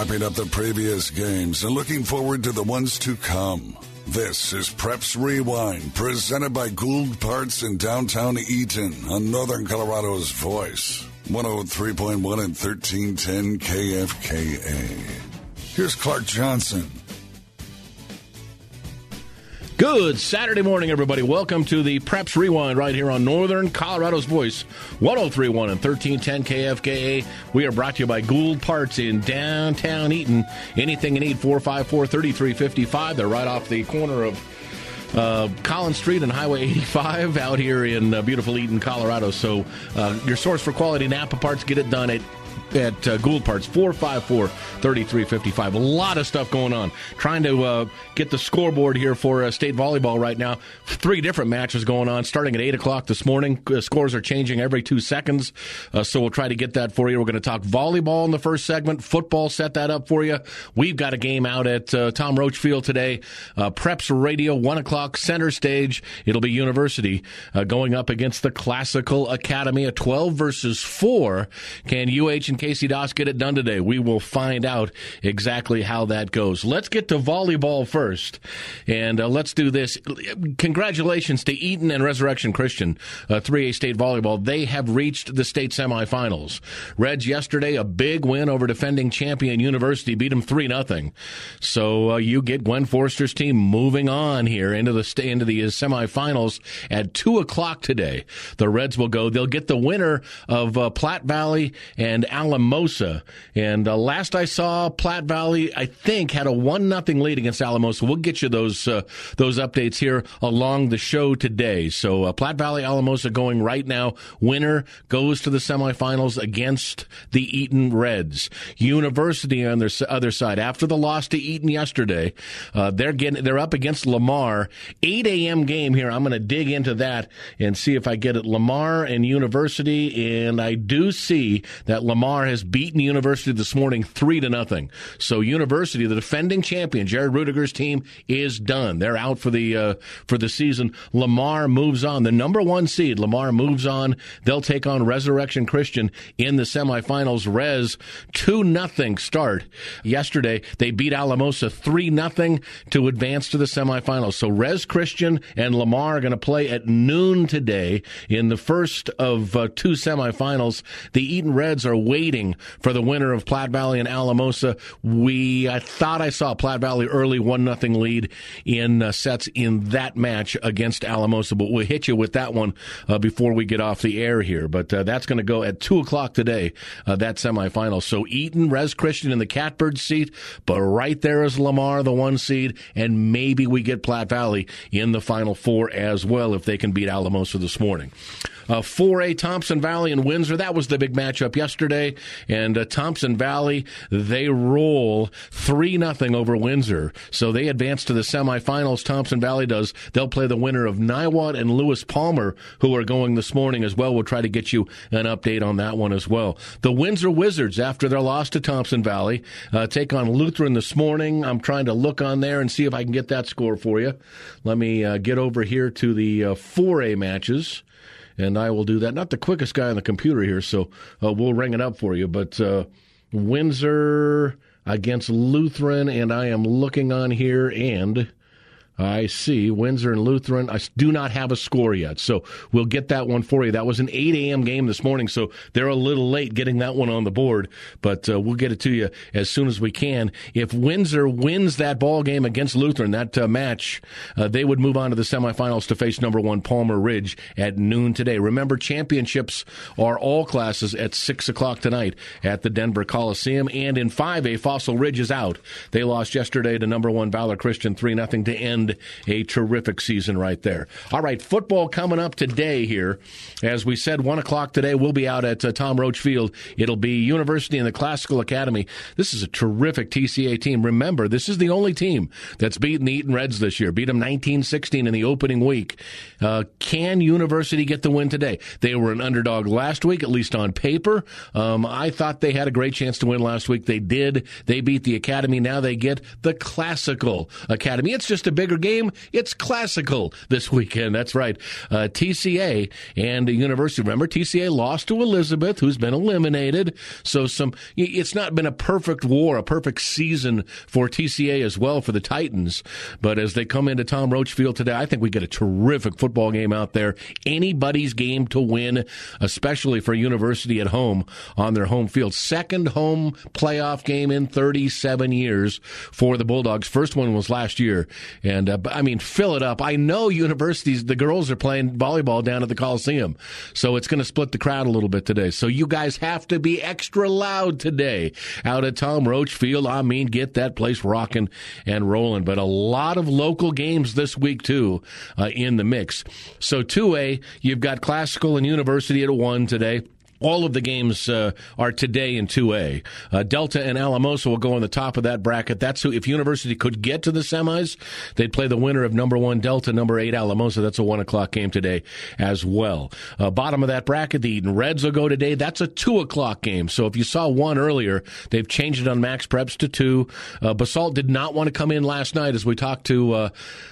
wrapping up the previous games and looking forward to the ones to come. This is Preps Rewind, presented by Gould Parts in downtown Eaton on Northern Colorado's Voice, 103.1 and 1310 KFKA. Here's Clark Johnson. Good Saturday morning, everybody. Welcome to the Preps Rewind right here on Northern Colorado's Voice, 1031 and 1310 KFKA. We are brought to you by Gould Parts in downtown Eaton. Anything you need, 454 3355. They're right off the corner of uh, Collins Street and Highway 85 out here in uh, beautiful Eaton, Colorado. So, uh, your source for quality Napa parts, get it done at at uh, Gould Parts, 454 3355. A lot of stuff going on. Trying to uh, get the scoreboard here for uh, state volleyball right now. Three different matches going on starting at 8 o'clock this morning. Uh, scores are changing every two seconds, uh, so we'll try to get that for you. We're going to talk volleyball in the first segment, football, set that up for you. We've got a game out at uh, Tom Roach Field today. Preps Radio, 1 o'clock, center stage. It'll be University going up against the Classical Academy, a 12 versus 4. Can UH and Casey Doss get it done today? We will find out exactly how that goes. Let's get to volleyball first, and uh, let's do this. Congratulations to Eaton and Resurrection Christian, uh, 3A state volleyball. They have reached the state semifinals. Reds yesterday, a big win over defending champion University, beat them 3 0. So uh, you get Gwen Forster's team moving on here into the, state into the semifinals at 2 o'clock today. The Reds will go. They'll get the winner of uh, Platte Valley and Alamosa. And uh, last I saw, Platte Valley, I think, had a one nothing lead against Alamosa. We'll get you those uh, those updates here along the show today. So uh, Platte Valley Alamosa going right now. Winner goes to the semifinals against the Eaton Reds. University on their other side after the loss to Eaton yesterday, uh, they're getting they're up against Lamar. 8 a.m. game here. I'm going to dig into that and see if I get it. Lamar and University, and I do see that Lamar has beaten University this morning three to nothing. So University, the defending champion, Jared Rudiger's team is done. They're out for the uh, for the season. Lamar moves on. The number one seed, Lamar moves on. They'll take on Resurrection Christian in the semifinals. Res two nothing start yesterday. They beat Alamosa three nothing to advance to the semifinals. So Res Christian and Lamar are going to play at noon today in the first of uh, two semifinals. The Eaton Reds are waiting for the winner of Platte Valley and Alamosa. We I thought I saw Platte Valley early one nothing lead in uh, sets in that match against Alamosa, but we'll hit you with that one uh, before we get off the air here. But uh, that's going to go at two o'clock today. Uh, that semifinal. So Eaton, Res Christian in the Catbird seat, but right there is Lamar, the one seed, and maybe we get Platte Valley in the final four as well if they can beat Alamosa this morning. Uh, 4A Thompson Valley and Windsor. That was the big matchup yesterday. And uh, Thompson Valley, they roll 3 nothing over Windsor. So they advance to the semifinals. Thompson Valley does. They'll play the winner of Niwot and Lewis Palmer, who are going this morning as well. We'll try to get you an update on that one as well. The Windsor Wizards, after their loss to Thompson Valley, uh, take on Lutheran this morning. I'm trying to look on there and see if I can get that score for you. Let me uh, get over here to the 4A uh, matches and I will do that. Not the quickest guy on the computer here, so uh, we'll ring it up for you. But uh, Windsor against Lutheran, and I am looking on here, and I see Windsor and Lutheran. I do not have a score yet, so we'll get that one for you. That was an 8 a.m. game this morning, so they're a little late getting that one on the board, but uh, we'll get it to you as soon as we can. If Windsor wins that ball game against Lutheran, that uh, match, uh, they would move on to the semifinals to face number one Palmer Ridge at noon today. Remember, championships are all classes at six o'clock tonight at the Denver Coliseum, and in 5A, Fossil Ridge is out. They lost yesterday to number one Valor Christian three nothing to end a terrific season right there. All right, football coming up today here. As we said, 1 o'clock today, we'll be out at uh, Tom Roach Field. It'll be University and the Classical Academy. This is a terrific TCA team. Remember, this is the only team that's beaten the Eaton Reds this year. Beat them 19-16 in the opening week. Uh, can University get the win today? They were an underdog last week, at least on paper. Um, I thought they had a great chance to win last week. They did. They beat the Academy. Now they get the Classical Academy. It's just a big bigger game? It's classical this weekend. That's right. Uh, TCA and the University. Remember, TCA lost to Elizabeth, who's been eliminated. So some, it's not been a perfect war, a perfect season for TCA as well for the Titans. But as they come into Tom Roach Field today, I think we get a terrific football game out there. Anybody's game to win, especially for University at home on their home field. Second home playoff game in 37 years for the Bulldogs. First one was last year. And uh, I mean, fill it up. I know universities, the girls are playing volleyball down at the Coliseum. So it's going to split the crowd a little bit today. So you guys have to be extra loud today out at Tom Roach Field. I mean, get that place rocking and rolling. But a lot of local games this week, too, uh, in the mix. So 2A, you've got Classical and University at a 1 today. All of the games uh, are today in 2A. Uh, Delta and Alamosa will go on the top of that bracket. That's who, if University could get to the semis, they'd play the winner of number one Delta, number eight Alamosa. That's a one o'clock game today as well. Uh, bottom of that bracket, the Eaton Reds will go today. That's a two o'clock game. So if you saw one earlier, they've changed it on Max Preps to two. Uh, Basalt did not want to come in last night as we talked to uh,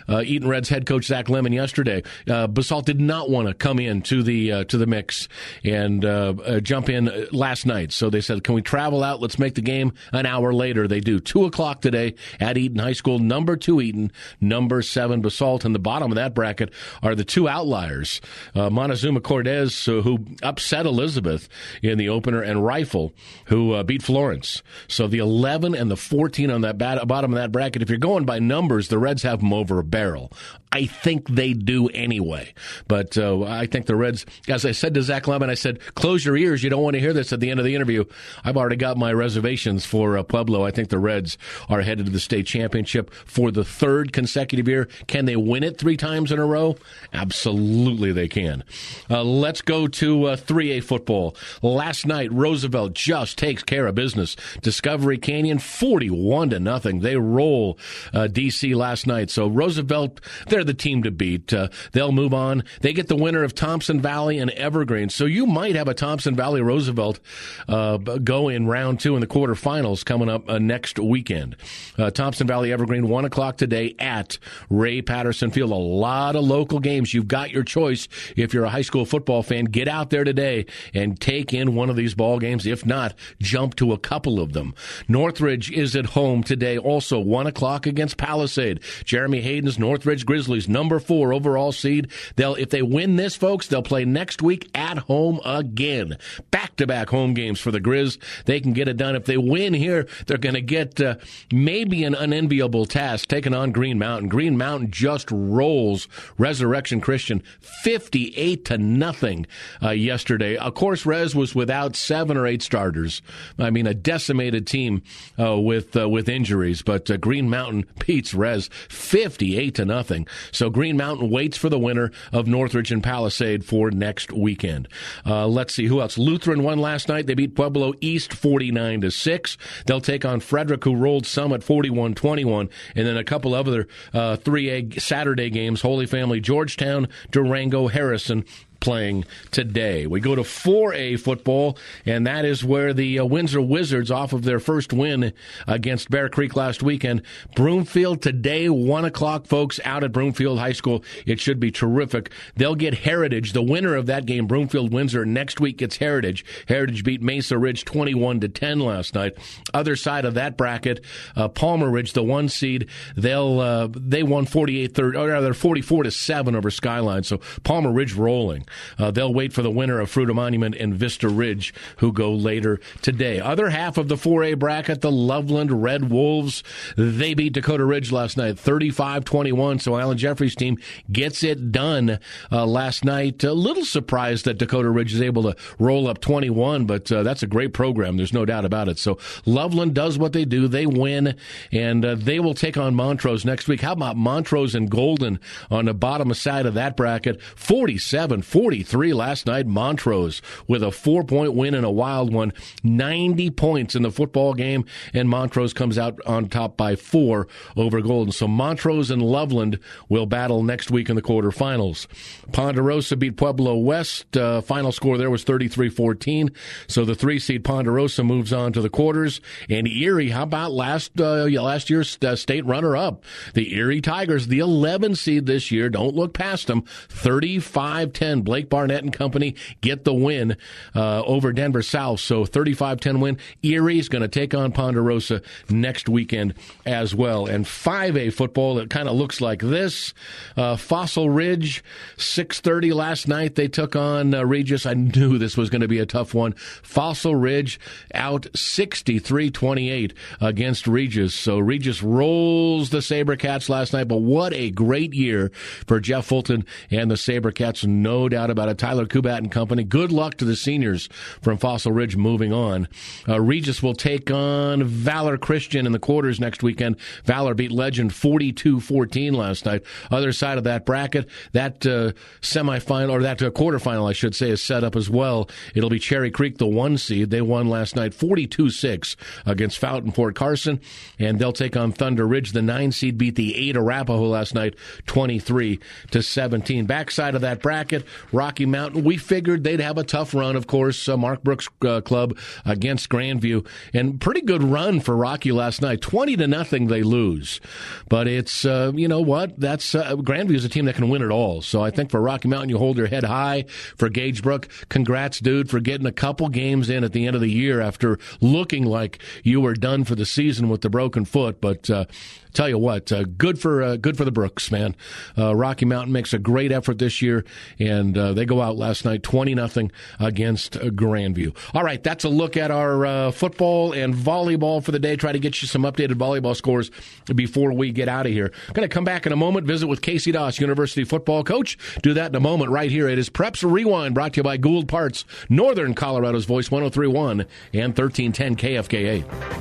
uh, Eaton Reds head coach Zach Lemon yesterday. Basalt did not want to come in to the to the mix and uh, jump in uh, last night. So they said, "Can we travel out? Let's make the game an hour later." They do two o'clock today at Eaton High School. Number two Eaton, number seven Basalt, and the bottom of that bracket are the two outliers: uh, Montezuma Cortez, uh, who upset Elizabeth in the opener, and Rifle, who uh, beat Florence. So the eleven and the fourteen on that bat- bottom of that bracket. If you're going by numbers, the Reds have them over a barrel. I think they do anyway. But uh, I think the Reds, as I said to Zach Lemon, I said, close your ears. You don't want to hear this at the end of the interview. I've already got my reservations for uh, Pueblo. I think the Reds are headed to the state championship for the third consecutive year. Can they win it three times in a row? Absolutely, they can. Uh, let's go to 3A uh, football. Last night, Roosevelt just takes care of business. Discovery Canyon, 41 to nothing. They roll uh, DC last night. So Roosevelt, they're the team to beat. Uh, they'll move on. They get the winner of Thompson Valley and Evergreen. So you might have a Thompson Valley Roosevelt uh, go in round two in the quarterfinals coming up uh, next weekend. Uh, Thompson Valley Evergreen, 1 o'clock today at Ray Patterson Field. A lot of local games. You've got your choice. If you're a high school football fan, get out there today and take in one of these ball games. If not, jump to a couple of them. Northridge is at home today, also 1 o'clock against Palisade. Jeremy Hayden's Northridge Grizzlies Grizzlies, number four overall seed. They'll if they win this, folks, they'll play next week at home again. Back to back home games for the Grizz. They can get it done. If they win here, they're going to get uh, maybe an unenviable task taking on Green Mountain. Green Mountain just rolls Resurrection Christian fifty eight to nothing uh, yesterday. Of course, Res was without seven or eight starters. I mean, a decimated team uh, with uh, with injuries, but uh, Green Mountain beats Res fifty eight to nothing. So Green Mountain waits for the winner of Northridge and Palisade for next weekend. Uh, let's see who else. Lutheran won last night. They beat Pueblo East 49 to 6. They'll take on Frederick, who rolled Summit 41 21. And then a couple other uh, 3A Saturday games Holy Family, Georgetown, Durango, Harrison playing today. We go to 4A football, and that is where the uh, Windsor Wizards, off of their first win against Bear Creek last weekend, Broomfield today, 1 o'clock, folks, out at Broomfield High School. It should be terrific. They'll get Heritage, the winner of that game, Broomfield Windsor, next week gets Heritage. Heritage beat Mesa Ridge 21 to 10 last night. Other side of that bracket, uh, Palmer Ridge, the one seed, they'll uh, they won 48 30, or rather 44 to 7 over Skyline. So Palmer Ridge rolling. Uh, they'll wait for the winner of Fruita Monument and Vista Ridge, who go later today. Other half of the 4A bracket, the Loveland Red Wolves, they beat Dakota Ridge last night, 35 21. So Alan Jeffrey's team gets it done uh, last night. A little surprised that Dakota Ridge is able to roll up 21, but uh, that's a great program. There's no doubt about it. So Loveland does what they do. They win, and uh, they will take on Montrose next week. How about Montrose and Golden on the bottom side of that bracket? 47 40 43 last night. Montrose with a four point win and a wild one. 90 points in the football game, and Montrose comes out on top by four over Golden. So Montrose and Loveland will battle next week in the quarterfinals. Ponderosa beat Pueblo West. Uh, final score there was 33 14. So the three seed Ponderosa moves on to the quarters. And Erie, how about last uh, last year's uh, state runner up? The Erie Tigers, the 11 seed this year. Don't look past them. 35 10. Blake Barnett and company get the win uh, over Denver South. So 35 10 win. Erie's going to take on Ponderosa next weekend as well. And 5A football that kind of looks like this. Uh, Fossil Ridge, 6:30 last night. They took on uh, Regis. I knew this was going to be a tough one. Fossil Ridge out 63-28 against Regis. So Regis rolls the SaberCats last night. But what a great year for Jeff Fulton and the SaberCats. No doubt about it. Tyler Kubat and company. Good luck to the seniors from Fossil Ridge moving on. Uh, Regis will take on Valor Christian in the quarters next weekend. Valor beat Legend 42-14 last night. Other side of that bracket, that uh, semifinal or that uh, quarterfinal, I should say, is set up as well. It'll be Cherry Creek, the one seed. They won last night 42-6 against Fountain Fort Carson, and they'll take on Thunder Ridge. The nine seed beat the eight Arapahoe last night 23 to 17. Backside of that bracket, Rocky Mountain. We figured they'd have a tough run, of course. Uh, Mark Brooks uh, Club against Grandview, and pretty good run for Rocky last night. 20 to nothing they lose. But it's, uh, you know what? That's uh, Grandview is a team that can win it all. So I think for Rocky Mountain, you hold your head high. For Gage Brook, congrats, dude, for getting a couple games in at the end of the year after looking like you were done for the season with the broken foot. But uh, tell you what, uh, good for uh, good for the Brooks, man. Uh, Rocky Mountain makes a great effort this year, and uh, they go out last night twenty nothing against uh, Grandview. All right, that's a look at our uh, football and volleyball for the day. Try to get you some updated volleyball scores before we get out of here. Going to come back in a moment. Visit with Casey Doss, University football coach. Do that in a moment. Right here, it is Preps Rewind, brought to you by Gould Parts, Northern Colorado's Voice, 103.1 and thirteen ten KFKA.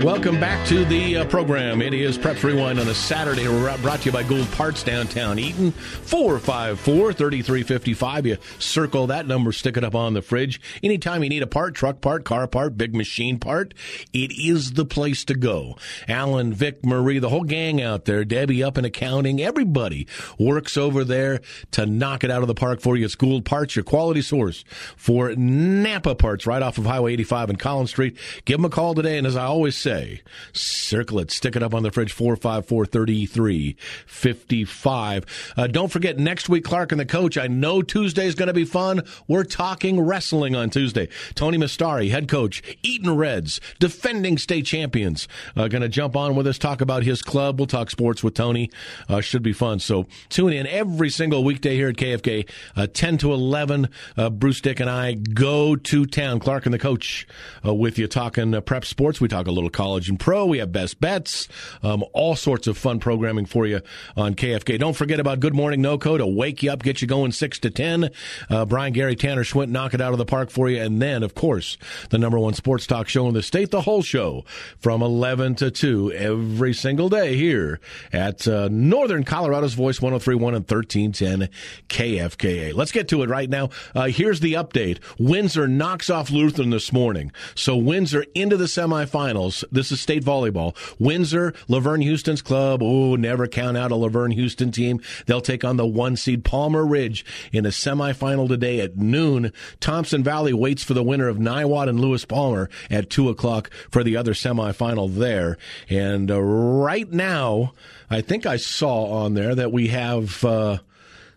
Right, welcome back to the uh, program. It is Prep Rewind on a Saturday. We're brought to you by Gould Parts downtown Eaton. 454 3355. You circle that number, stick it up on the fridge. Anytime you need a part, truck part, car part, big machine part, it is the place to go. Alan, Vic, Marie, the whole gang out there, Debbie up in accounting, everybody works over there to knock it out of the park for you. It's Gould Parts, your quality source for Napa parts right off of Highway 85 and Collins Street. Give them a call today, and as I always say, circle it, stick it up on the fridge, 454 3355. Uh, don't forget, next week, Clark and the coach. I know Tuesday is going to be fun. We're talking wrestling on Tuesday. Tony Mastari, head coach, Eaton Reds, defending state champions, uh, going to jump on with us, talk about his club. We'll talk sports with Tony. Uh, should be fun. So tune in every single weekday here at KFK, uh, 10 to 11. Uh, Bruce Dick and I go to town. Clark and the coach uh, with you talking uh, prep sports. We talk a little college and pro. We have best bets, um, all sorts of fun programming for you on KFK. Don't forget about Good Morning NoCo to wake you up, get you going six to ten. Uh, Brian Gary Tanner Schwint knock it out of the park for you, and then of course the number one sports talk show in the state, the whole show from eleven to two every single day here at uh, Northern Colorado's Voice 103.1 and thirteen ten KFKA. Let's get to it right now. Uh, here's the update: Windsor knocks off Lutheran this morning, so Windsor into the semifinals. This is state volleyball. Windsor, Laverne Houston's club. Oh, never count out a Laverne Houston team. They'll take on the one seed Palmer Ridge in a semifinal today at noon. Thompson Valley waits for the winner of Niwot and Lewis Palmer at two o'clock for the other semifinal there. And uh, right now, I think I saw on there that we have uh,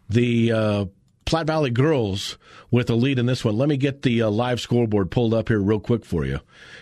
the uh, Platte Valley girls with a lead in this one. Let me get the uh, live scoreboard pulled up here real quick for you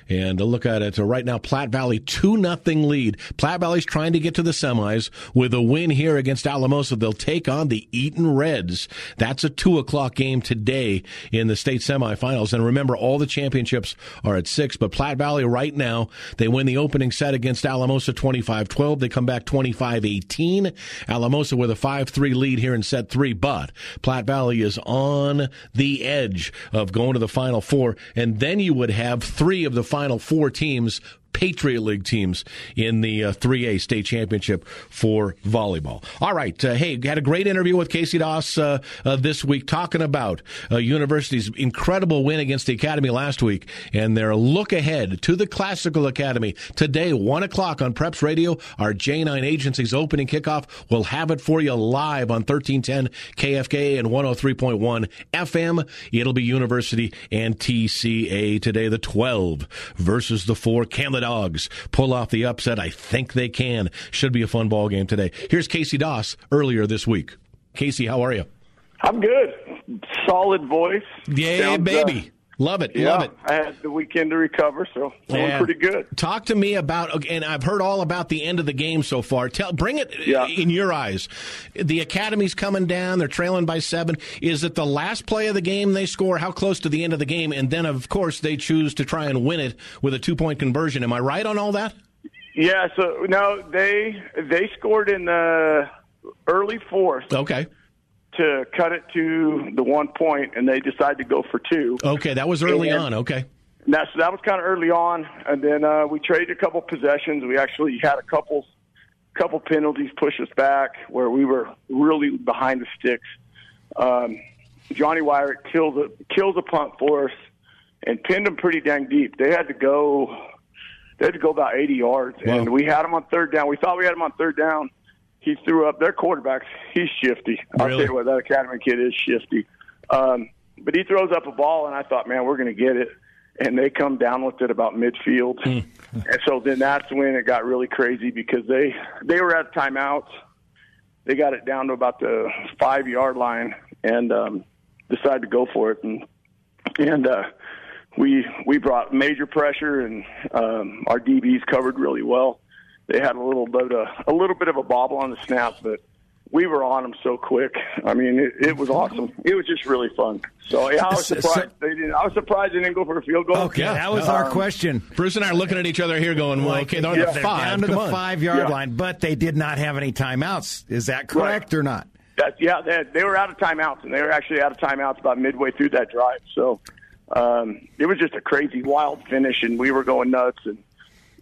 and look at it. So right now, Platte Valley two nothing lead. Platte Valley's trying to get to the semis with a win here against Alamosa. They'll take on the Eaton Reds. That's a two o'clock game today in the state semifinals. And remember, all the championships are at six. But Platte Valley right now they win the opening set against Alamosa 25-12. They come back 25-18. Alamosa with a 5-3 lead here in set three. But Platte Valley is on the edge of going to the final four. And then you would have three of the final four teams Patriot League teams in the uh, 3A state championship for volleyball. All right. Uh, hey, had a great interview with Casey Doss uh, uh this week talking about uh, University's incredible win against the Academy last week and their look ahead to the Classical Academy today, 1 o'clock on Preps Radio. Our J9 Agency's opening kickoff. We'll have it for you live on 1310 KFK and 103.1 FM. It'll be University and TCA today, the 12 versus the 4. Can the Dogs pull off the upset? I think they can. Should be a fun ball game today. Here's Casey Doss earlier this week. Casey, how are you? I'm good. Solid voice. Yeah, Sounds, baby. Uh, Love it. Yeah, love it. I had the weekend to recover, so yeah. pretty good. Talk to me about, and I've heard all about the end of the game so far. Tell, bring it yeah. in your eyes. The academy's coming down; they're trailing by seven. Is it the last play of the game they score? How close to the end of the game? And then, of course, they choose to try and win it with a two-point conversion. Am I right on all that? Yeah. So no, they they scored in the early fourth. Okay to cut it to the one point, and they decided to go for two. Okay, that was early and, on. Okay. That's that was kind of early on, and then uh, we traded a couple possessions. We actually had a couple couple penalties push us back where we were really behind the sticks. Um, Johnny Wyatt kills a kills a punt for us and pinned them pretty dang deep. They had to go they had to go about 80 yards, wow. and we had them on third down. We thought we had them on third down, he threw up their quarterbacks. He's shifty. I'll tell you what, that academy kid is shifty. Um, but he throws up a ball, and I thought, man, we're going to get it. And they come down with it about midfield, mm. and so then that's when it got really crazy because they they were at timeout. They got it down to about the five yard line and um, decided to go for it, and and uh, we we brought major pressure, and um, our DBs covered really well they had a little bit of a little bit of a bobble on the snap, but we were on them so quick. I mean, it, it was awesome. It was just really fun. So yeah, I was surprised they didn't. I was surprised they didn't go for a field goal. Okay, yeah, that was um, our question. Bruce and I are looking at each other here, going, "Well, okay, they're, yeah. they're five. down to Come the on. five yard yeah. line, but they did not have any timeouts. Is that correct right. or not?" That, yeah, they, they were out of timeouts, and they were actually out of timeouts about midway through that drive. So um, it was just a crazy, wild finish, and we were going nuts. And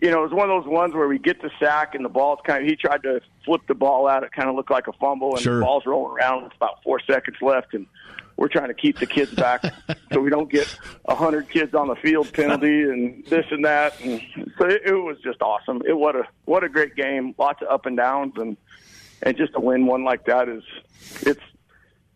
you know, it was one of those ones where we get the sack and the ball's kind of, he tried to flip the ball out. It kind of looked like a fumble and sure. the ball's rolling around. It's about four seconds left and we're trying to keep the kids back so we don't get a hundred kids on the field penalty and this and that. And so it, it was just awesome. It, what a, what a great game. Lots of up and downs and, and just to win one like that is, it's,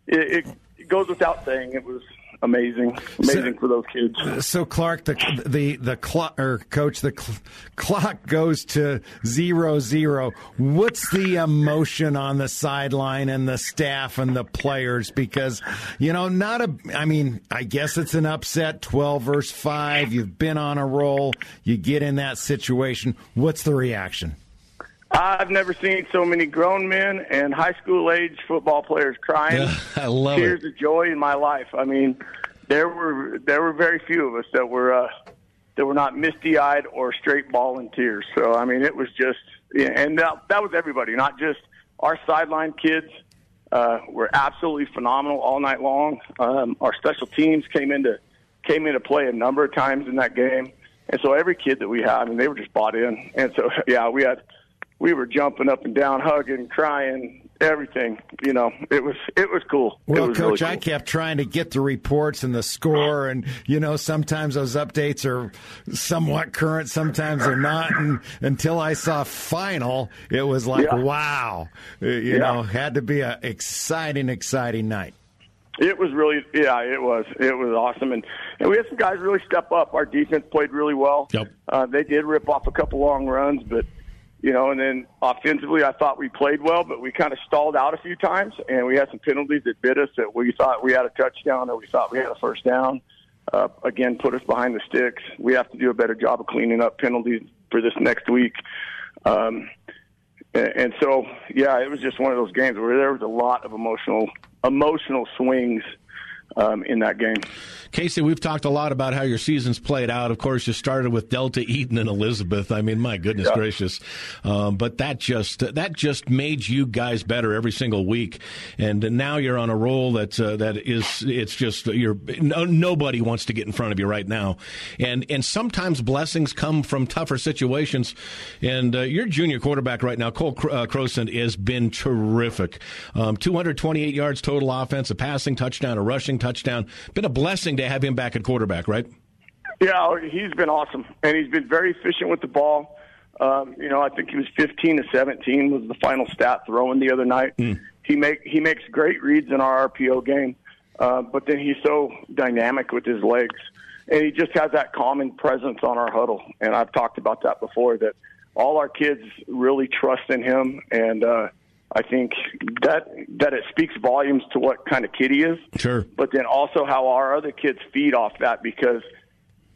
it, it goes without saying. It was, amazing, amazing so, for those kids. So Clark, the the the clock or coach, the cl- clock goes to zero zero. What's the emotion on the sideline and the staff and the players? Because you know, not a. I mean, I guess it's an upset. Twelve versus five. You've been on a roll. You get in that situation. What's the reaction? I've never seen so many grown men and high school age football players crying. I love tears it. of joy in my life. I mean, there were there were very few of us that were uh, that were not misty eyed or straight bawling tears. So I mean, it was just and that, that was everybody, not just our sideline kids. Uh, were absolutely phenomenal all night long. Um, our special teams came into came into play a number of times in that game, and so every kid that we had, I mean, they were just bought in. And so, yeah, we had we were jumping up and down, hugging, crying, everything. You know, it was it was cool. Well, was coach, really cool. I kept trying to get the reports and the score, and you know, sometimes those updates are somewhat current, sometimes they're not. And until I saw final, it was like, yeah. wow, you yeah. know, had to be an exciting, exciting night. It was really, yeah, it was. It was awesome, and and we had some guys really step up. Our defense played really well. Yep. Uh, they did rip off a couple long runs, but you know, and then offensively, I thought we played well, but we kind of stalled out a few times, and we had some penalties that bit us that we thought we had a touchdown or we thought we had a first down. Uh, again, put us behind the sticks. We have to do a better job of cleaning up penalties for this next week. Um, and, and so, yeah, it was just one of those games where there was a lot of emotional emotional swings um, in that game. Casey, we've talked a lot about how your season's played out. Of course, you started with Delta Eaton and Elizabeth. I mean, my goodness yeah. gracious! Um, but that just that just made you guys better every single week, and now you're on a roll that uh, that is it's just you're no, nobody wants to get in front of you right now, and and sometimes blessings come from tougher situations, and uh, your junior quarterback right now, Cole uh, Crosent, has been terrific. Um, 228 yards total offense, a passing touchdown, a rushing touchdown. Been a blessing to have him back at quarterback, right? Yeah, he's been awesome, and he's been very efficient with the ball. Um, you know, I think he was 15 to 17 was the final stat throwing the other night. Mm. He make he makes great reads in our RPO game, uh, but then he's so dynamic with his legs, and he just has that calming presence on our huddle. And I've talked about that before. That all our kids really trust in him, and uh, I think that that it speaks volumes to what kind of kid he is. Sure. But then also how our other kids feed off that because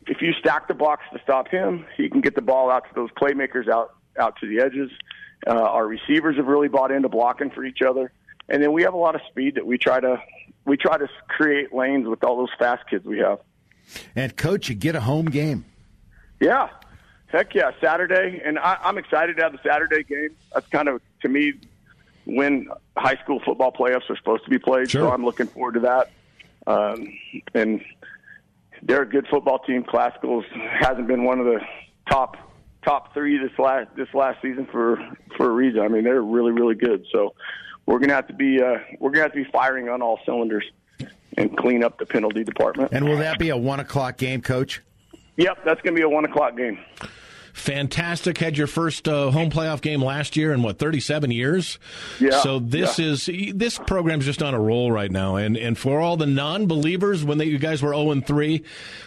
if you stack the box to stop him, he can get the ball out to those playmakers out out to the edges. Uh, our receivers have really bought into blocking for each other, and then we have a lot of speed that we try to we try to create lanes with all those fast kids we have. And coach, you get a home game. Yeah, heck yeah, Saturday, and I, I'm excited to have the Saturday game. That's kind of to me when high school football playoffs are supposed to be played. Sure. So I'm looking forward to that. Um, and they're a good football team. Classicals hasn't been one of the top top three this last this last season for for a reason. I mean, they're really really good. So we're gonna have to be uh, we're gonna have to be firing on all cylinders and clean up the penalty department. And will that be a one o'clock game, Coach? Yep, that's gonna be a one o'clock game fantastic. Had your first uh, home playoff game last year in what 37 years. Yeah. So this yeah. is this program's just on a roll right now, and and for all the non-believers, when they, you guys were 0 and 3, uh,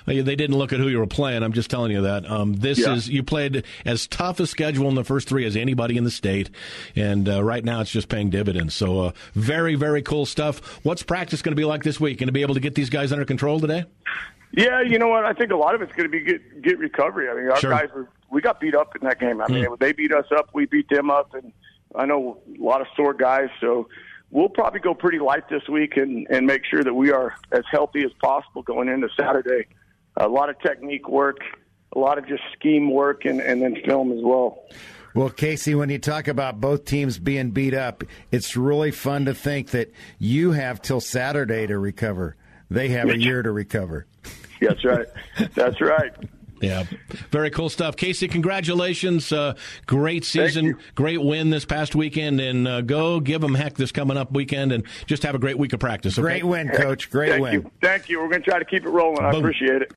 they didn't look at who you were playing. I'm just telling you that. Um, this yeah. is you played as tough a schedule in the first three as anybody in the state, and uh, right now it's just paying dividends. So uh, very very cool stuff. What's practice going to be like this week? Going to be able to get these guys under control today? Yeah, you know what? I think a lot of it's going to be get, get recovery. I mean, our sure. guys were we got beat up in that game. I mean, mm. they beat us up, we beat them up, and I know a lot of sore guys. So we'll probably go pretty light this week and and make sure that we are as healthy as possible going into Saturday. A lot of technique work, a lot of just scheme work, and and then film as well. Well, Casey, when you talk about both teams being beat up, it's really fun to think that you have till Saturday to recover. They have a year to recover. That's right. That's right. Yeah, very cool stuff. Casey, congratulations. Uh, great season, great win this past weekend, and uh, go give them heck this coming up weekend, and just have a great week of practice. Okay? Great win, Coach. Great Thank win. You. Thank you. We're going to try to keep it rolling. Boom. I appreciate it.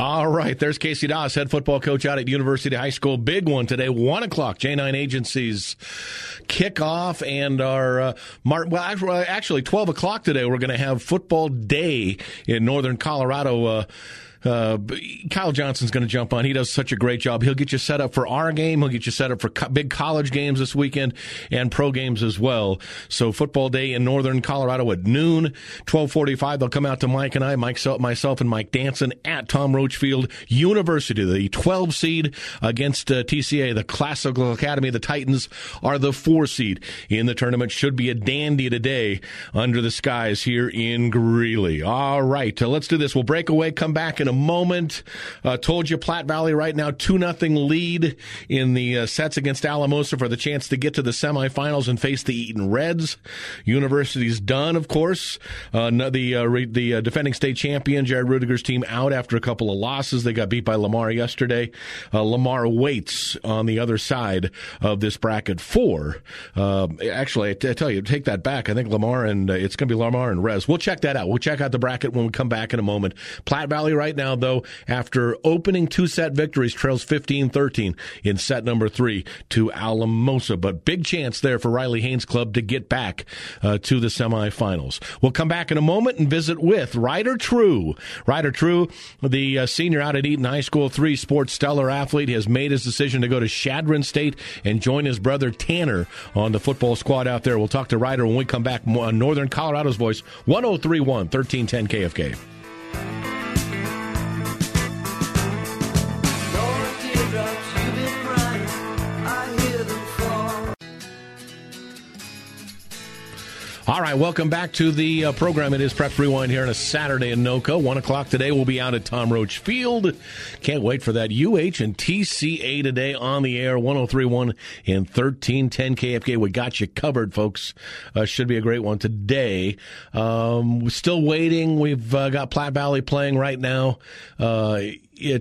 All right, there's Casey Doss, head football coach out at University High School. Big one today, one o'clock. J9 agencies kick off and our uh, Mar- well, actually, twelve o'clock today. We're going to have football day in Northern Colorado. Uh, uh, Kyle Johnson's going to jump on. He does such a great job. He'll get you set up for our game. He'll get you set up for co- big college games this weekend and pro games as well. So football day in Northern Colorado at noon, twelve forty-five. They'll come out to Mike and I, Mike, myself, and Mike Danson at Tom Roach Field University. The twelve seed against uh, TCA, the Classical Academy. The Titans are the four seed in the tournament. Should be a dandy today under the skies here in Greeley. All right, uh, let's do this. We'll break away, come back, in a moment. Uh, told you Platte Valley right now, 2 nothing lead in the uh, sets against Alamosa for the chance to get to the semifinals and face the Eaton Reds. University's done, of course. Uh, the uh, re- the uh, defending state champion, Jared Rudiger's team, out after a couple of losses. They got beat by Lamar yesterday. Uh, Lamar waits on the other side of this bracket four. actually, I, t- I tell you, take that back. I think Lamar and it's going to be Lamar and Rez. We'll check that out. We'll check out the bracket when we come back in a moment. Platte Valley right now, though, after opening two set victories, trails 15 13 in set number three to Alamosa. But big chance there for Riley Haynes Club to get back uh, to the semifinals. We'll come back in a moment and visit with Ryder True. Ryder True, the uh, senior out at Eaton High School, three sports stellar athlete, has made his decision to go to Chadron State and join his brother Tanner on the football squad out there. We'll talk to Ryder when we come back on Northern Colorado's Voice, 1031 1310 KFK. All right, welcome back to the uh, program. It is Prep Rewind here on a Saturday in NOCO. One o'clock today. We'll be out at Tom Roach Field. Can't wait for that. UH and TCA today on the air. 1031 and 1310 KFK. We got you covered, folks. Uh, should be a great one today. Um, still waiting. We've uh, got Platte Valley playing right now.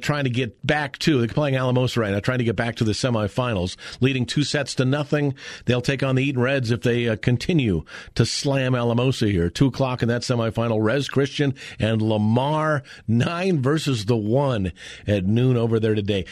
Trying to get back to they're playing Alamosa right now, trying to get back to the semifinals, leading two sets to nothing. They'll take on the Eaton Reds if they uh, continue to slam Alamosa here. Two o'clock in that semifinal. Res Christian and Lamar nine versus the one at noon over there today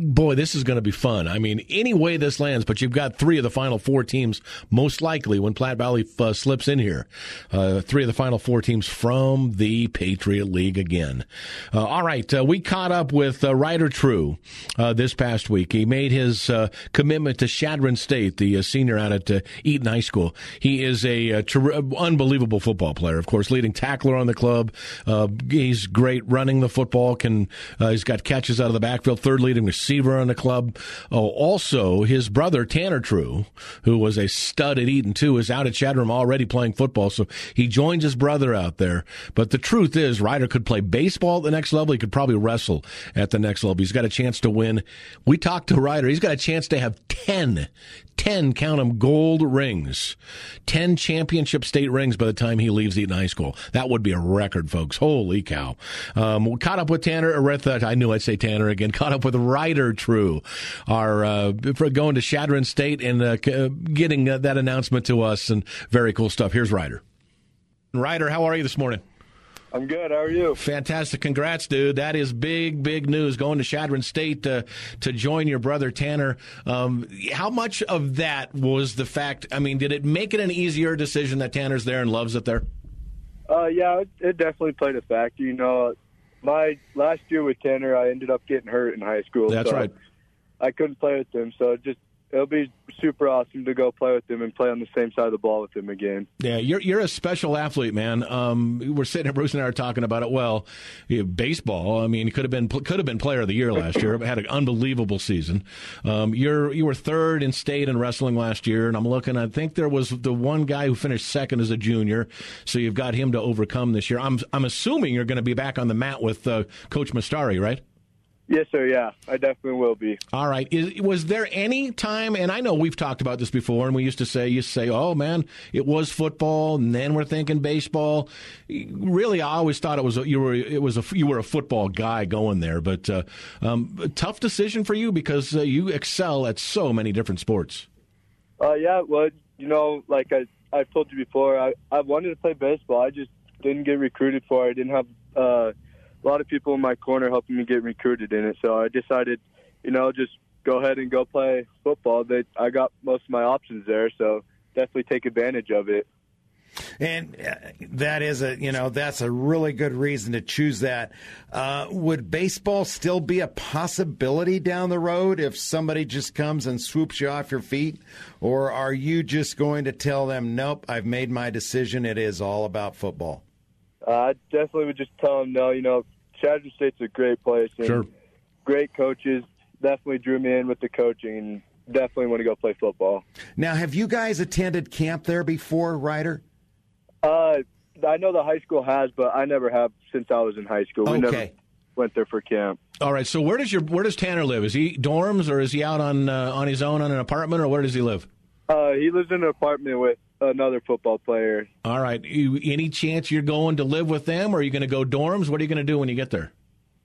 boy, this is going to be fun. I mean, any way this lands, but you've got three of the final four teams, most likely when Platte Valley uh, slips in here. Uh, three of the final four teams from the Patriot League again. Uh, all right, uh, we caught up with uh, Ryder True uh, this past week. He made his uh, commitment to Chadron State, the uh, senior out at uh, Eaton High School. He is a ter- unbelievable football player, of course, leading tackler on the club. he's great running the football. Can he's got catches out of the backfield, third leading receiver on the club. Oh, also, his brother Tanner True, who was a stud at Eaton too, is out at Chatham already playing football. So he joins his brother out there. But the truth is, Ryder could play baseball at the next level. He could probably wrestle at the next level. He's got a chance to win. We talked to Ryder. He's got a chance to have 10 10, count them, gold rings. 10 championship state rings by the time he leaves Eaton High School. That would be a record, folks. Holy cow. Um, caught up with Tanner, uh, I knew I'd say Tanner again, caught up with Ryder True, our, uh, for going to Chadron State and uh, getting uh, that announcement to us and very cool stuff. Here's Ryder. Ryder, how are you this morning? I'm good. How are you? Fantastic. Congrats, dude. That is big, big news. Going to Chadron State to, to join your brother Tanner. Um, how much of that was the fact? I mean, did it make it an easier decision that Tanner's there and loves it there? Uh, yeah, it, it definitely played a factor. You know, my last year with Tanner, I ended up getting hurt in high school. That's so right. I couldn't play with him, so it just it'll be super awesome to go play with him and play on the same side of the ball with him again. Yeah, you're you're a special athlete, man. Um, we're sitting here, Bruce and I are talking about it. Well, baseball. I mean, could have been could have been player of the year last year. Had an unbelievable season. Um, you're you were third in state in wrestling last year, and I'm looking. I think there was the one guy who finished second as a junior. So you've got him to overcome this year. I'm I'm assuming you're going to be back on the mat with uh, Coach Mastari, right? Yes, sir. Yeah, I definitely will be. All right. Is, was there any time? And I know we've talked about this before, and we used to say, you say, "Oh man, it was football," and then we're thinking baseball. Really, I always thought it was a, you were it was a you were a football guy going there, but uh, um, tough decision for you because uh, you excel at so many different sports. Uh, yeah. Well, you know, like I I've told you before, I I wanted to play baseball. I just didn't get recruited for. it. I didn't have. Uh, a lot of people in my corner helping me get recruited in it. So I decided, you know, just go ahead and go play football. They, I got most of my options there, so definitely take advantage of it. And uh, that is a you know that's a really good reason to choose that. Uh, would baseball still be a possibility down the road if somebody just comes and swoops you off your feet, or are you just going to tell them, nope, I've made my decision. It is all about football. Uh, I definitely would just tell them no. You know, Chadron State's a great place. And sure. Great coaches. Definitely drew me in with the coaching and definitely want to go play football. Now, have you guys attended camp there before, Ryder? Uh, I know the high school has, but I never have since I was in high school. We okay. never went there for camp. All right. So where does your where does Tanner live? Is he dorms or is he out on uh, on his own on an apartment or where does he live? Uh, he lives in an apartment with another football player. All right. Any chance you're going to live with them, or are you going to go dorms? What are you going to do when you get there?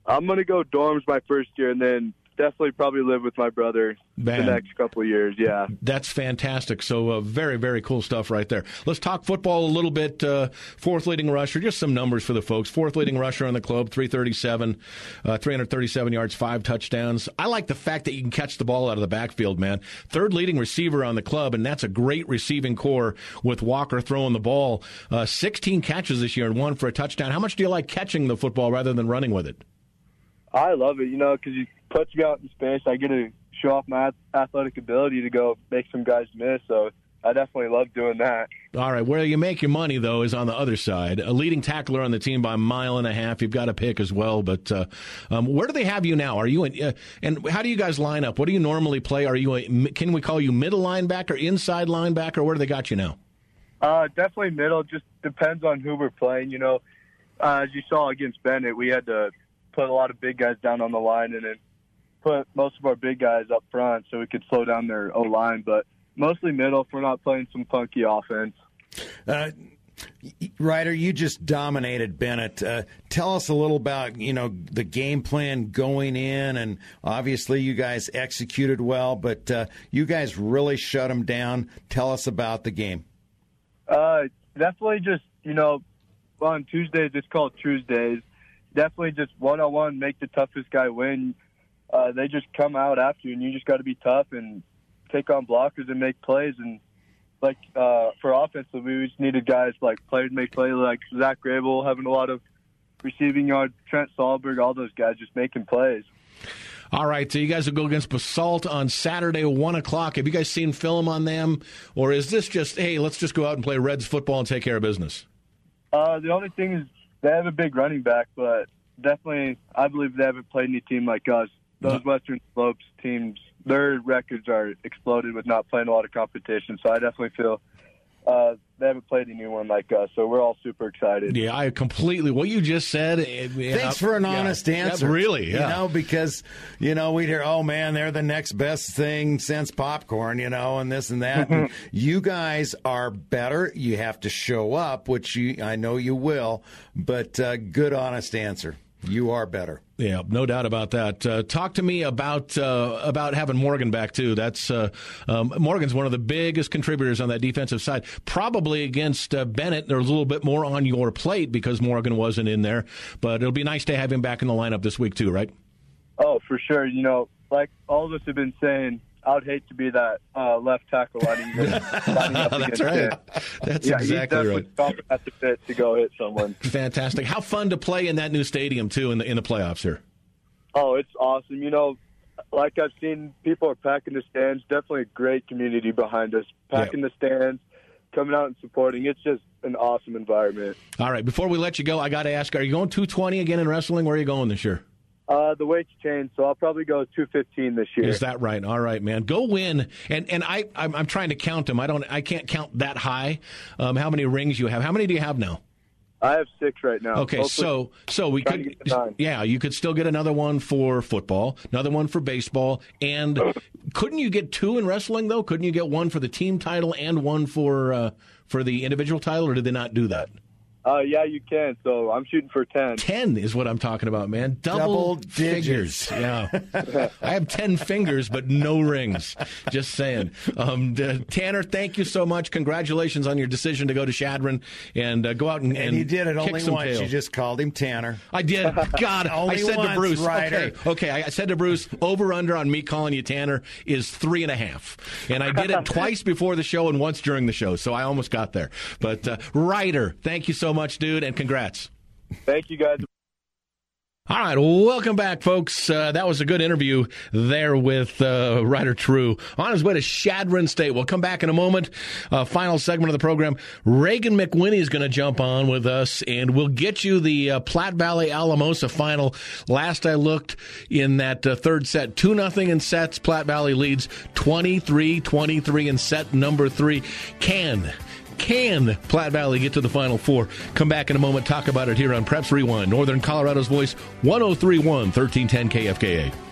I'm going to go dorms my first year, and then definitely probably live with my brother Man. the next couple of years. Yeah. That's fantastic. So, uh, very, very cool stuff right there. Let's talk football a little bit. Uh, fourth leading rusher, just some numbers for the folks. Fourth leading rusher on the club, 337, uh, 337 yards, five touchdowns. I like the fact that you can catch the ball out of the backfield, man. Third leading receiver on the club, and that's a great receiving core with Walker throwing the ball. Uh, 16 catches this year and one for a touchdown. How much do you like catching the football rather than running with it? I love it, you know, because you puts me out in space. I get to show off my athletic ability to go make some guys miss. So I definitely love doing that. All right, where you make your money though is on the other side. A leading tackler on the team by a mile and a half. You've got to pick as well. But uh, um, where do they have you now? Are you in, uh, and how do you guys line up? What do you normally play? Are you a, can we call you middle linebacker, inside linebacker? Where do they got you now? Uh, definitely middle. Just depends on who we're playing. You know, uh, as you saw against Bennett, we had to put a lot of big guys down on the line and then put most of our big guys up front so we could slow down their O line. But mostly middle if we're not playing some funky offense. Uh, Ryder, you just dominated Bennett. Uh, tell us a little about you know the game plan going in, and obviously you guys executed well, but uh, you guys really shut them down. Tell us about the game. Uh, definitely just you know on Tuesdays it's called Tuesdays. Definitely just one on one, make the toughest guy win. Uh, they just come out after you, and you just got to be tough and take on blockers and make plays. And like uh, for offensive, we just needed guys like players make plays like Zach Grable having a lot of receiving yard, Trent Solberg, all those guys just making plays. All right, so you guys will go against Basalt on Saturday, one o'clock. Have you guys seen film on them, or is this just hey, let's just go out and play Reds football and take care of business? Uh, the only thing is they have a big running back, but definitely I believe they haven't played any team like us. Those Western Slopes teams, their records are exploded with not playing a lot of competition. So I definitely feel uh, they haven't played anyone like us, so we're all super excited. Yeah, I completely. What you just said. It, Thanks for an yeah, honest answer. Really, yeah. You know, because you know we'd hear, "Oh man, they're the next best thing since popcorn," you know, and this and that. and you guys are better. You have to show up, which you, I know you will. But uh, good, honest answer. You are better. Yeah, no doubt about that. Uh, talk to me about uh, about having Morgan back too. That's uh, um, Morgan's one of the biggest contributors on that defensive side. Probably against uh, Bennett, there's a little bit more on your plate because Morgan wasn't in there. But it'll be nice to have him back in the lineup this week too, right? Oh, for sure. You know, like all of us have been saying, I would hate to be that uh, left tackle lining, lining up That's right. him. That's yeah, exactly right. at the fit to go hit someone. Fantastic. How fun to play in that new stadium too in the in the playoffs here. Oh, it's awesome. You know, like I've seen, people are packing the stands. Definitely a great community behind us, packing the stands, coming out and supporting. It's just an awesome environment. All right. Before we let you go, I got to ask: Are you going 220 again in wrestling? Where are you going this year? Uh, the weight's changed, so I'll probably go 215 this year. Is that right? All right, man. Go win. And and I I'm, I'm trying to count them. I don't. I can't count that high. Um, how many rings you have? How many do you have now? I have six right now. Okay, Hopefully- so so we could get to nine. yeah, you could still get another one for football, another one for baseball, and couldn't you get two in wrestling though? Couldn't you get one for the team title and one for uh, for the individual title, or did they not do that? Uh, yeah, you can. So I'm shooting for 10. Ten is what I'm talking about, man. Double, Double figures. Yeah, I have ten fingers, but no rings. Just saying. Um, d- Tanner, thank you so much. Congratulations on your decision to go to Chadron and uh, go out and, And you did it kick only some once. tail. You just called him Tanner. I did. God, I Only said to Bruce. Ryder. Okay, okay. I said to Bruce, over under on me calling you Tanner is three and a half, and I did it twice before the show and once during the show, so I almost got there. But uh, Ryder, thank you so much, dude, and congrats. Thank you, guys. All right, welcome back, folks. Uh, that was a good interview there with uh, Ryder True on his way to Chadron State. We'll come back in a moment. Uh, final segment of the program. Reagan McWinney is going to jump on with us, and we'll get you the uh, Platte Valley Alamosa final. Last I looked in that uh, third set, 2 nothing in sets. Platte Valley leads 23 23 in set number three. Can can Platte Valley get to the Final Four? Come back in a moment, talk about it here on Preps Rewind, Northern Colorado's Voice, 1031 1310 KFKA.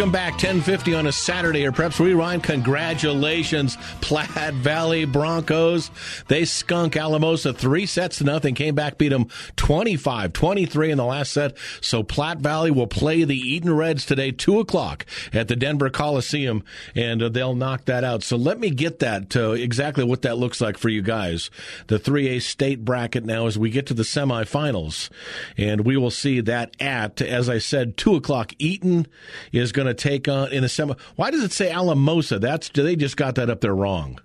Welcome back, 1050 on a Saturday, or Preps Rewind. Congratulations, Platte Valley Broncos. They skunk Alamosa three sets to nothing, came back, beat them 25 23 in the last set. So Platte Valley will play the Eaton Reds today, 2 o'clock at the Denver Coliseum, and uh, they'll knock that out. So let me get that to exactly what that looks like for you guys. The 3A state bracket now as we get to the semifinals, and we will see that at, as I said, 2 o'clock. Eaton is going to take on in the semi. Why does it say Alamosa? That's they just got that up there wrong.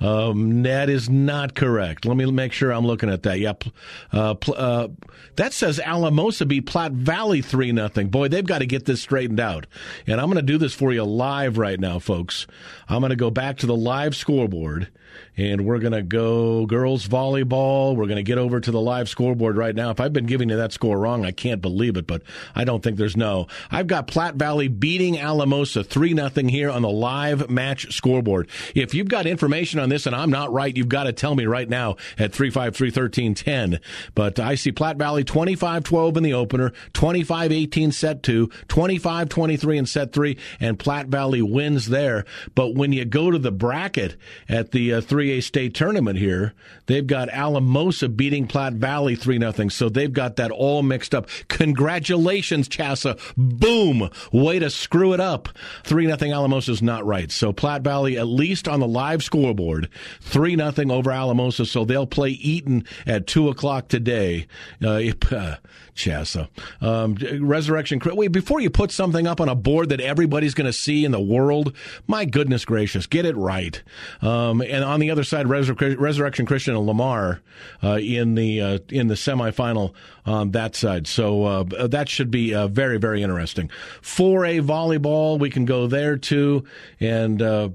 Um, that is not correct. Let me make sure I'm looking at that. Yep. Uh, uh, that says Alamosa beat Platte Valley 3 nothing. Boy, they've got to get this straightened out. And I'm going to do this for you live right now, folks. I'm going to go back to the live scoreboard and we're going to go girls volleyball. We're going to get over to the live scoreboard right now. If I've been giving you that score wrong, I can't believe it, but I don't think there's no. I've got Platte Valley beating Alamosa 3 nothing here on the live match scoreboard. If you've got information on this and I'm not right, you've got to tell me right now at 353-1310. But I see Platte Valley 25-12 in the opener, 25-18 set 2, 25-23 in set 3, and Platte Valley wins there. But when you go to the bracket at the uh, 3A state tournament here, they've got Alamosa beating Platte Valley 3 nothing. So they've got that all mixed up. Congratulations, CHSAA. Boom. Way to screw it up. 3 nothing Alamosa is not right. So Platte Valley, at least on the live scoreboard, 3 nothing over Alamosa. So they'll play Eaton at 2 o'clock today. Uh, CHSAA. Um, Resurrection. Wait, before you put something up on a board that everybody's going to see in the world, my goodness gracious, get it right. Um, and on the other side, Resur- Resurrection Christian and Lamar uh, in the uh, in the semifinal on that side. So uh, that should be uh, very very interesting. For a volleyball, we can go there too and uh,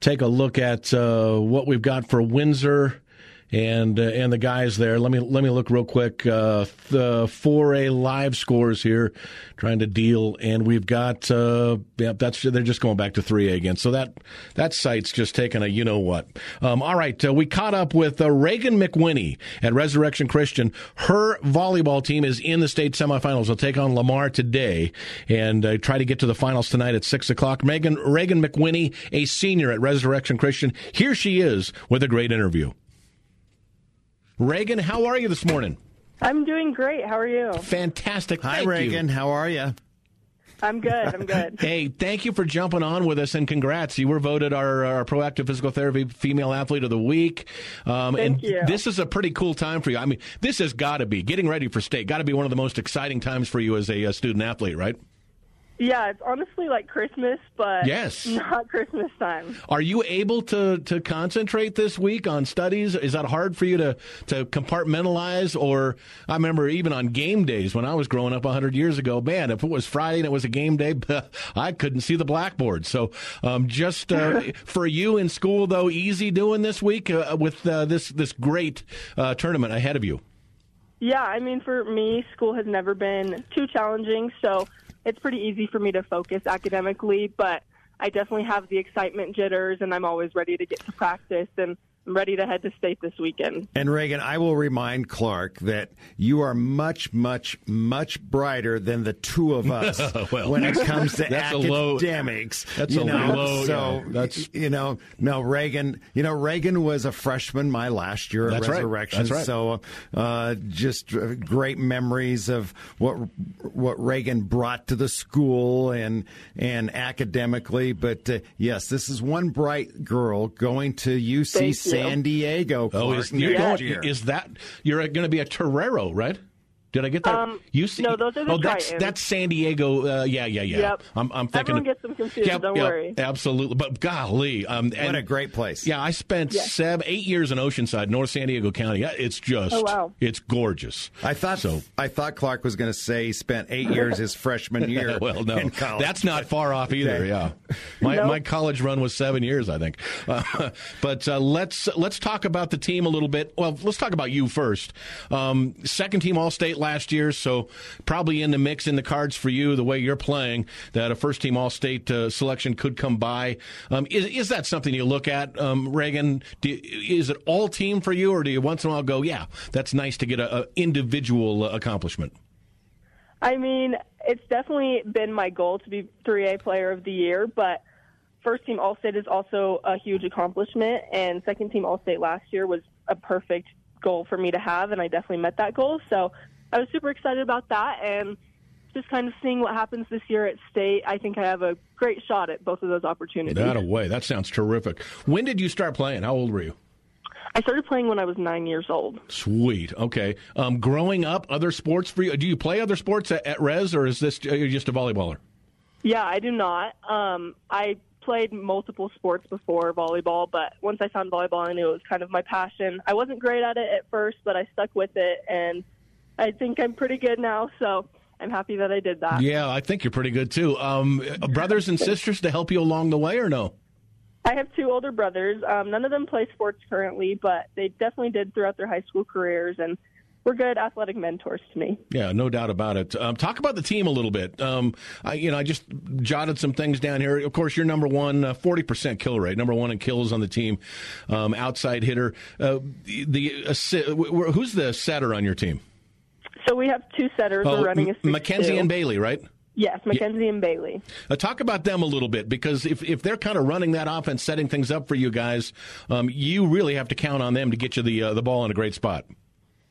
take a look at uh, what we've got for Windsor and uh, and the guys there. Let me let me look real quick. Uh, the four A live scores here, trying to deal, and we've got uh, yeah, that's they're just going back to three A again. So that that site's just taking a you know what. Um, all right, uh, we caught up with uh, Reagan McWinney at Resurrection Christian. Her volleyball team is in the state semifinals. They'll take on Lamar today and uh, try to get to the finals tonight at six o'clock. Megan Reagan McWinney, a senior at Resurrection Christian. Here she is with a great interview. Reagan, how are you this morning? I'm doing great. How are you? Fantastic. Hi, Thank Reagan. You. How are you? I'm good. I'm good. hey, thank you for jumping on with us and congrats. You were voted our, our proactive physical therapy female athlete of the week. Um, thank and you. this is a pretty cool time for you. I mean, this has got to be getting ready for state, got to be one of the most exciting times for you as a, a student athlete, right? Yeah, it's honestly like Christmas, but yes. not Christmas time. Are you able to, to concentrate this week on studies? Is that hard for you to, to compartmentalize? Or I remember even on game days when I was growing up 100 years ago, man, if it was Friday and it was a game day, I couldn't see the blackboard. So um, just uh, for you in school, though, easy doing this week uh, with uh, this, this great uh, tournament ahead of you? Yeah, I mean, for me, school has never been too challenging. So it's pretty easy for me to focus academically, but I definitely have the excitement jitters, and I'm always ready to get to practice and I'm ready to head to state this weekend. And Reagan, I will remind Clark that you are much, much, much brighter than the two of us well, when it comes to that's academics. A low, that's you a know, low. So yeah, that's you know, no Reagan. You know, Reagan was a freshman my last year at that's Resurrection. Right. That's right. So uh, just great memories of what what Reagan brought to the school and and academically. But uh, yes, this is one bright girl going to UC. San Diego. Clark, oh, is, you're going, is that you're going to be a Torero, right? Did I get that? Um, you see? No, those are the Oh, that's Tritons. that's San Diego. Uh, yeah, yeah, yeah. Yep. I'm, I'm thinking. Everyone gets them confused. Yep, don't yep, worry. Absolutely, but golly, um, what and, a great place. Yeah, I spent Yeah. seven, eight years in Oceanside, North San Diego County. Yeah, It's just, Oh, wow. it's gorgeous. I thought so. I thought Clark was going to say he spent eight years his freshman year. well, no, in college. that's not far off either. Okay. Yeah, my Nope. my college run was seven years, I think. Uh, but uh, let's let's talk about the team a little bit. Well, let's talk about you first. Um, second team All State last year, so probably in the mix in the cards for you the way you're playing that a first team All State uh, selection could come by. Um, is is that something you look at, um, Reagan? Do, is it all team for you, or do you once in a while go, yeah, that's nice to get a, a individual uh, accomplishment? I mean, it's definitely been my goal to be 3A Player of the Year, but first team All State is also a huge accomplishment, and second team All State last year was a perfect goal for me to have, and I definitely met that goal. So I was super excited about that, and just kind of seeing what happens this year at state. I think I have a great shot at both of those opportunities. That away. That sounds terrific. When did you start playing? How old were you? I started playing when I was nine years old. Sweet. Okay. Um, growing up, other sports for you? Do you play other sports at, at Res, or is this are just a volleyballer? Yeah, I do not. Um, I played multiple sports before volleyball, but once I found volleyball, I knew it was kind of my passion. I wasn't great at it at first, but I stuck with it, and I think I'm pretty good now. So I'm happy that I did that. Yeah, I think you're pretty good too. Um, brothers and sisters to help you along the way, or no? I have two older brothers. Um, none of them play sports currently, but they definitely did throughout their high school careers, and we're good athletic mentors to me. Yeah, no doubt about it. Um, talk about the team a little bit. Um, I, you know, I just jotted some things down here. Of course, you're number one, uh, forty uh, percent kill rate, number one in kills on the team, um, outside hitter. Uh, the uh, who's the setter on your team? So we have two setters. Oh, we're running a Mackenzie and Bailey, right? Yes, Mackenzie yeah. and Bailey. Uh, talk about them a little bit because if, if they're kind of running that offense, setting things up for you guys, um, you really have to count on them to get you the uh, the ball in a great spot.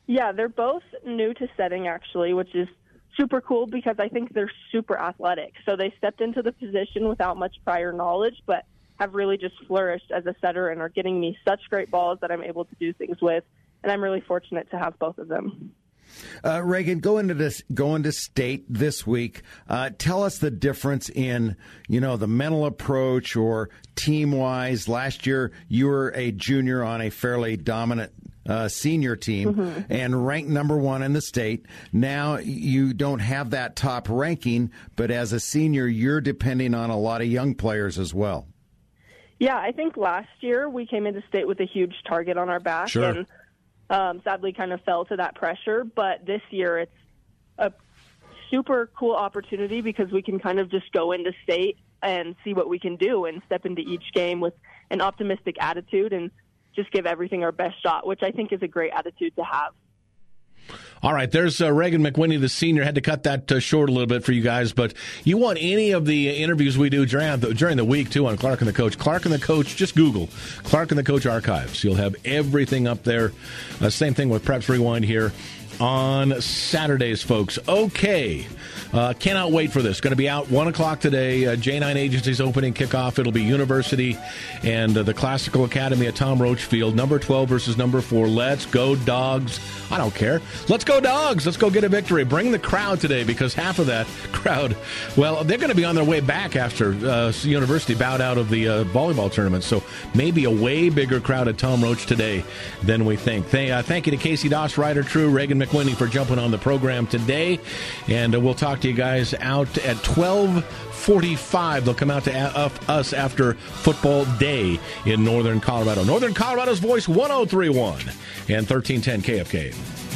Yeah, they're both new to setting actually, which is super cool because I think they're super athletic. So they stepped into the position without much prior knowledge, but have really just flourished as a setter and are getting me such great balls that I'm able to do things with. And I'm really fortunate to have both of them. Uh, Reagan, go into this, go into state this week. Uh, tell us the difference in, you know, the mental approach or team wise. Last year, you were a junior on a fairly dominant uh, senior team mm-hmm. and ranked number one in the state. Now you don't have that top ranking, but as a senior, you're depending on a lot of young players as well. Yeah, I think last year we came into state with a huge target on our back. Sure. And um, sadly kind of fell to that pressure. But this year, it's a super cool opportunity because we can kind of just go into state and see what we can do and step into each game with an optimistic attitude and just give everything our best shot, which I think is a great attitude to have. All right, there's uh, Reagan McWinney, the senior. Had to cut that uh, short a little bit for you guys, but you want any of the interviews we do during the, during the week too on Clark and the Coach. Clark and the Coach, just Google Clark and the Coach archives. You'll have everything up there. Uh, same thing with Preps Rewind here on Saturdays, folks. Okay. Uh, cannot wait for this. Going to be out 1 o'clock today. Uh, J9 Agency's opening kickoff. It'll be University and uh, the Classical Academy at Tom Roach Field. Number 12 versus number 4. Let's go, dogs. I don't care. Let's go, dogs. Let's go get a victory. Bring the crowd today because half of that crowd, well, they're going to be on their way back after uh, University bowed out of the uh, volleyball tournament. So maybe a way bigger crowd at Tom Roach today than we think. Thank, uh, thank you to Casey Doss, Ryder True, Reagan McWinney for jumping on the program today. And uh, we'll talk to you guys out at 1245. They'll come out to uh, us after football day in northern Colorado. Northern Colorado's Voice 1031 and 1310 KFK.